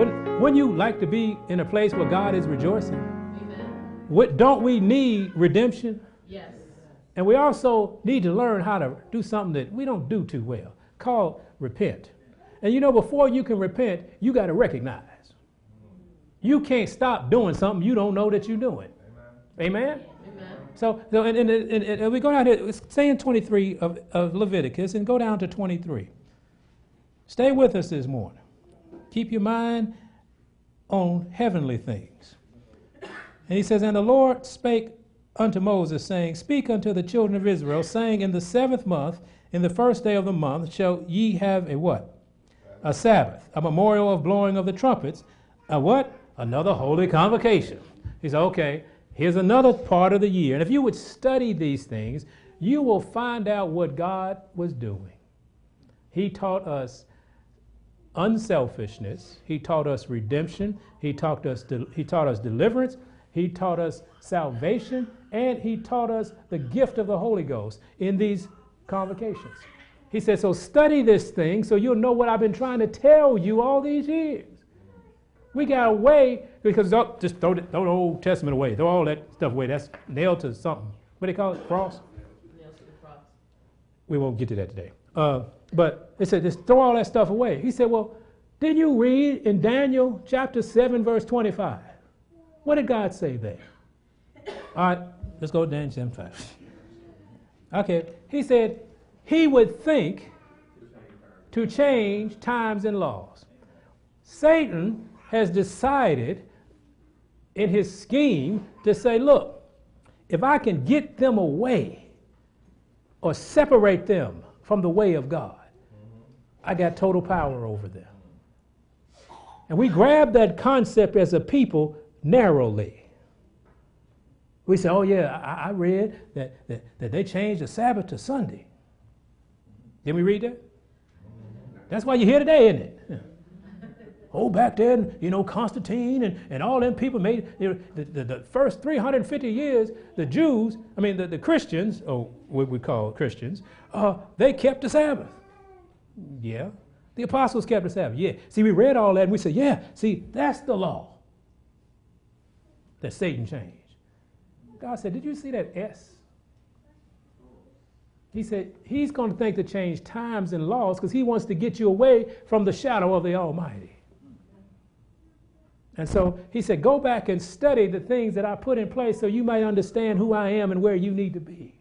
Wouldn't, wouldn't you like to be in a place where God is rejoicing? What, don't we need redemption? Yes. And we also need to learn how to do something that we don't do too well, called repent. And you know, before you can repent, you got to recognize. You can't stop doing something you don't know that you're doing. Amen? Amen. So, so and, and, and, and we go down here, stay in 23 of, of Leviticus and go down to 23. Stay with us this morning. Keep your mind on heavenly things. And he says, And the Lord spake unto Moses, saying, Speak unto the children of Israel, saying, In the seventh month, in the first day of the month, shall ye have a what? A Sabbath, a memorial of blowing of the trumpets, a what? Another holy convocation. He said, Okay, here's another part of the year. And if you would study these things, you will find out what God was doing. He taught us unselfishness. He taught us redemption. He taught us, he taught us deliverance. He taught us salvation. And he taught us the gift of the Holy Ghost in these convocations. He said, So study this thing so you'll know what I've been trying to tell you all these years. We got away because oh, just throw the, throw the Old Testament away. Throw all that stuff away. That's nailed to something. What do they call it? Cross? Nails to the cross. We won't get to that today. Uh, but they said, just throw all that stuff away. He said, well, didn't you read in Daniel chapter 7, verse 25? What did God say there? All right, let's go to Daniel 7, 5. Okay, he said, he would think to change times and laws. Satan has decided in his scheme to say, look, if I can get them away or separate them from the way of God, I got total power over them. And we grab that concept as a people narrowly. We say, oh, yeah, I, I read that, that, that they changed the Sabbath to Sunday. Did we read that? That's why you're here today, isn't it? Oh, back then, you know, Constantine and, and all them people made you know, the, the, the, first 350 years, the Jews, I mean, the, the Christians, or what we call Christians, uh, they kept the Sabbath. Yeah. The apostles kept the Sabbath. Yeah. See, we read all that and we said, yeah, see, that's the law that Satan changed. God said, Did you see that S? He said, He's going to think to change times and laws because He wants to get you away from the shadow of the Almighty. And so He said, Go back and study the things that I put in place so you might understand who I am and where you need to be.